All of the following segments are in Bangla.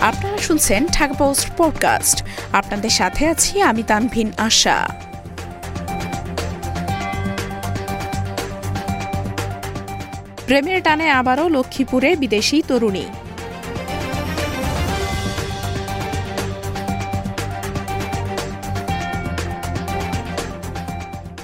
আপনারা শুনছেন ঢাকা পোস্ট পডকাস্ট। আপনাদের সাথে আছি আমি তানভিন আশা। প্রেমের টানে আবারও লক্ষ্মীপুরে বিদেশি তরুণী।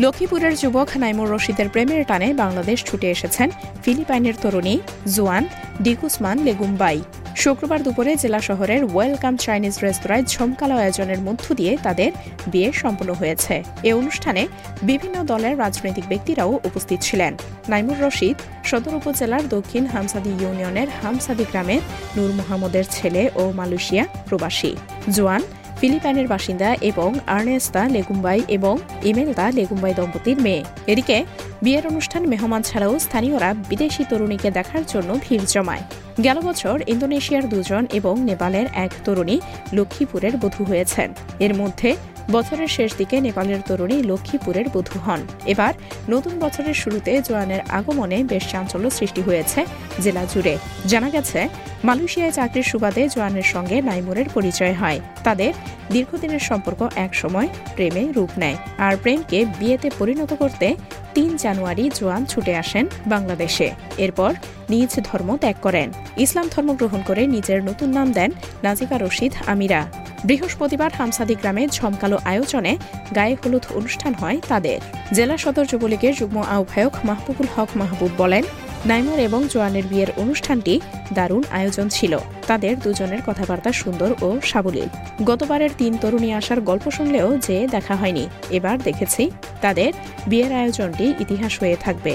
লক্ষ্মীপুরের যুবক নাইমুর রশিদের প্রেমের টানে বাংলাদেশ ছুটে এসেছেন ফিলিপাইনের তরুণী জুয়ান ডিকুসমান লেগুম্বাই। শুক্রবার দুপুরে জেলা শহরের ওয়েলকাম চাইনিজ রেস্তোরাঁয় ঝমকালো আয়োজনের মধ্য দিয়ে তাদের বিয়ে সম্পন্ন হয়েছে। এ অনুষ্ঠানে বিভিন্ন দলের রাজনৈতিক ব্যক্তিরাও উপস্থিত ছিলেন। নাইমুর রশিদ, সদর উপজেলার দক্ষিণ হামসাদি ইউনিয়নের হামসাদি গ্রামের নূর মোহাম্মদের ছেলে ও মালয়েশিয়া প্রবাসী। জোয়ান ফিলিপাইনের বাসিন্দা এবং আর্নেস্তা লেগুম্বাই এবং ইমেলদা লেগুম্বাই দম্পতির মেয়ে। এদিকে, বিয়ের অনুষ্ঠান মেহমান ছাড়াও স্থানীয়রা বিদেশি তরুণীকে দেখার জন্য ভিড় জমায়। গেল বছর ইন্দোনেশিয়ার দুজন এবং নেপালের এক তরুণী লক্ষ্মীপুরের বধূ হয়েছেন। এর মধ্যে বছরের শেষ দিকে নেপালের তরুণী লক্ষ্মীপুরের বধূ হন। এবার নতুন বছরের শুরুতে জোয়ানের আগমনে বেশ চাঞ্চল্য সৃষ্টি হয়েছে জেলা জুড়ে। জানা গেছে, মালয়েশিয়ায় চাকরির সুবাদে জোয়ানের সঙ্গে নাইমুরের পরিচয় হয়। তাদের দীর্ঘদিনের সম্পর্ক এক সময় প্রেমে রূপ নেয় আর প্রেমকে বিয়েতে পরিণত করতে তিন জানুয়ারি জোয়ান ছুটে আসেন বাংলাদেশে। এরপর নিজ ধর্ম ত্যাগ করেন। ইসলাম ধর্ম গ্রহণ করে নিজের নতুন নাম দেন নাজিবা রশিদ আমিরা। বৃহস্পতিবার হামসাদি গ্রামে ঝমকালো আয়োজনে গায়ে হলুদ অনুষ্ঠান হয় তাদের। জেলা সদর যুবলীগের যুগ্ম আহ্বায়ক মাহবুবুল হক মাহবুব বলেন, নাইমার এবং জোয়ানের বিয়ের অনুষ্ঠানটি দারুণ আয়োজন ছিল। তাদের দুজনের কথাবার্তা সুন্দর ও সাবলীল। গতবারের তিন তরুণী আসার গল্প শুনলেও যে দেখা হয়নি, এবার দেখেছি তাদের বিয়ের আয়োজনটি ইতিহাস হয়ে থাকবে।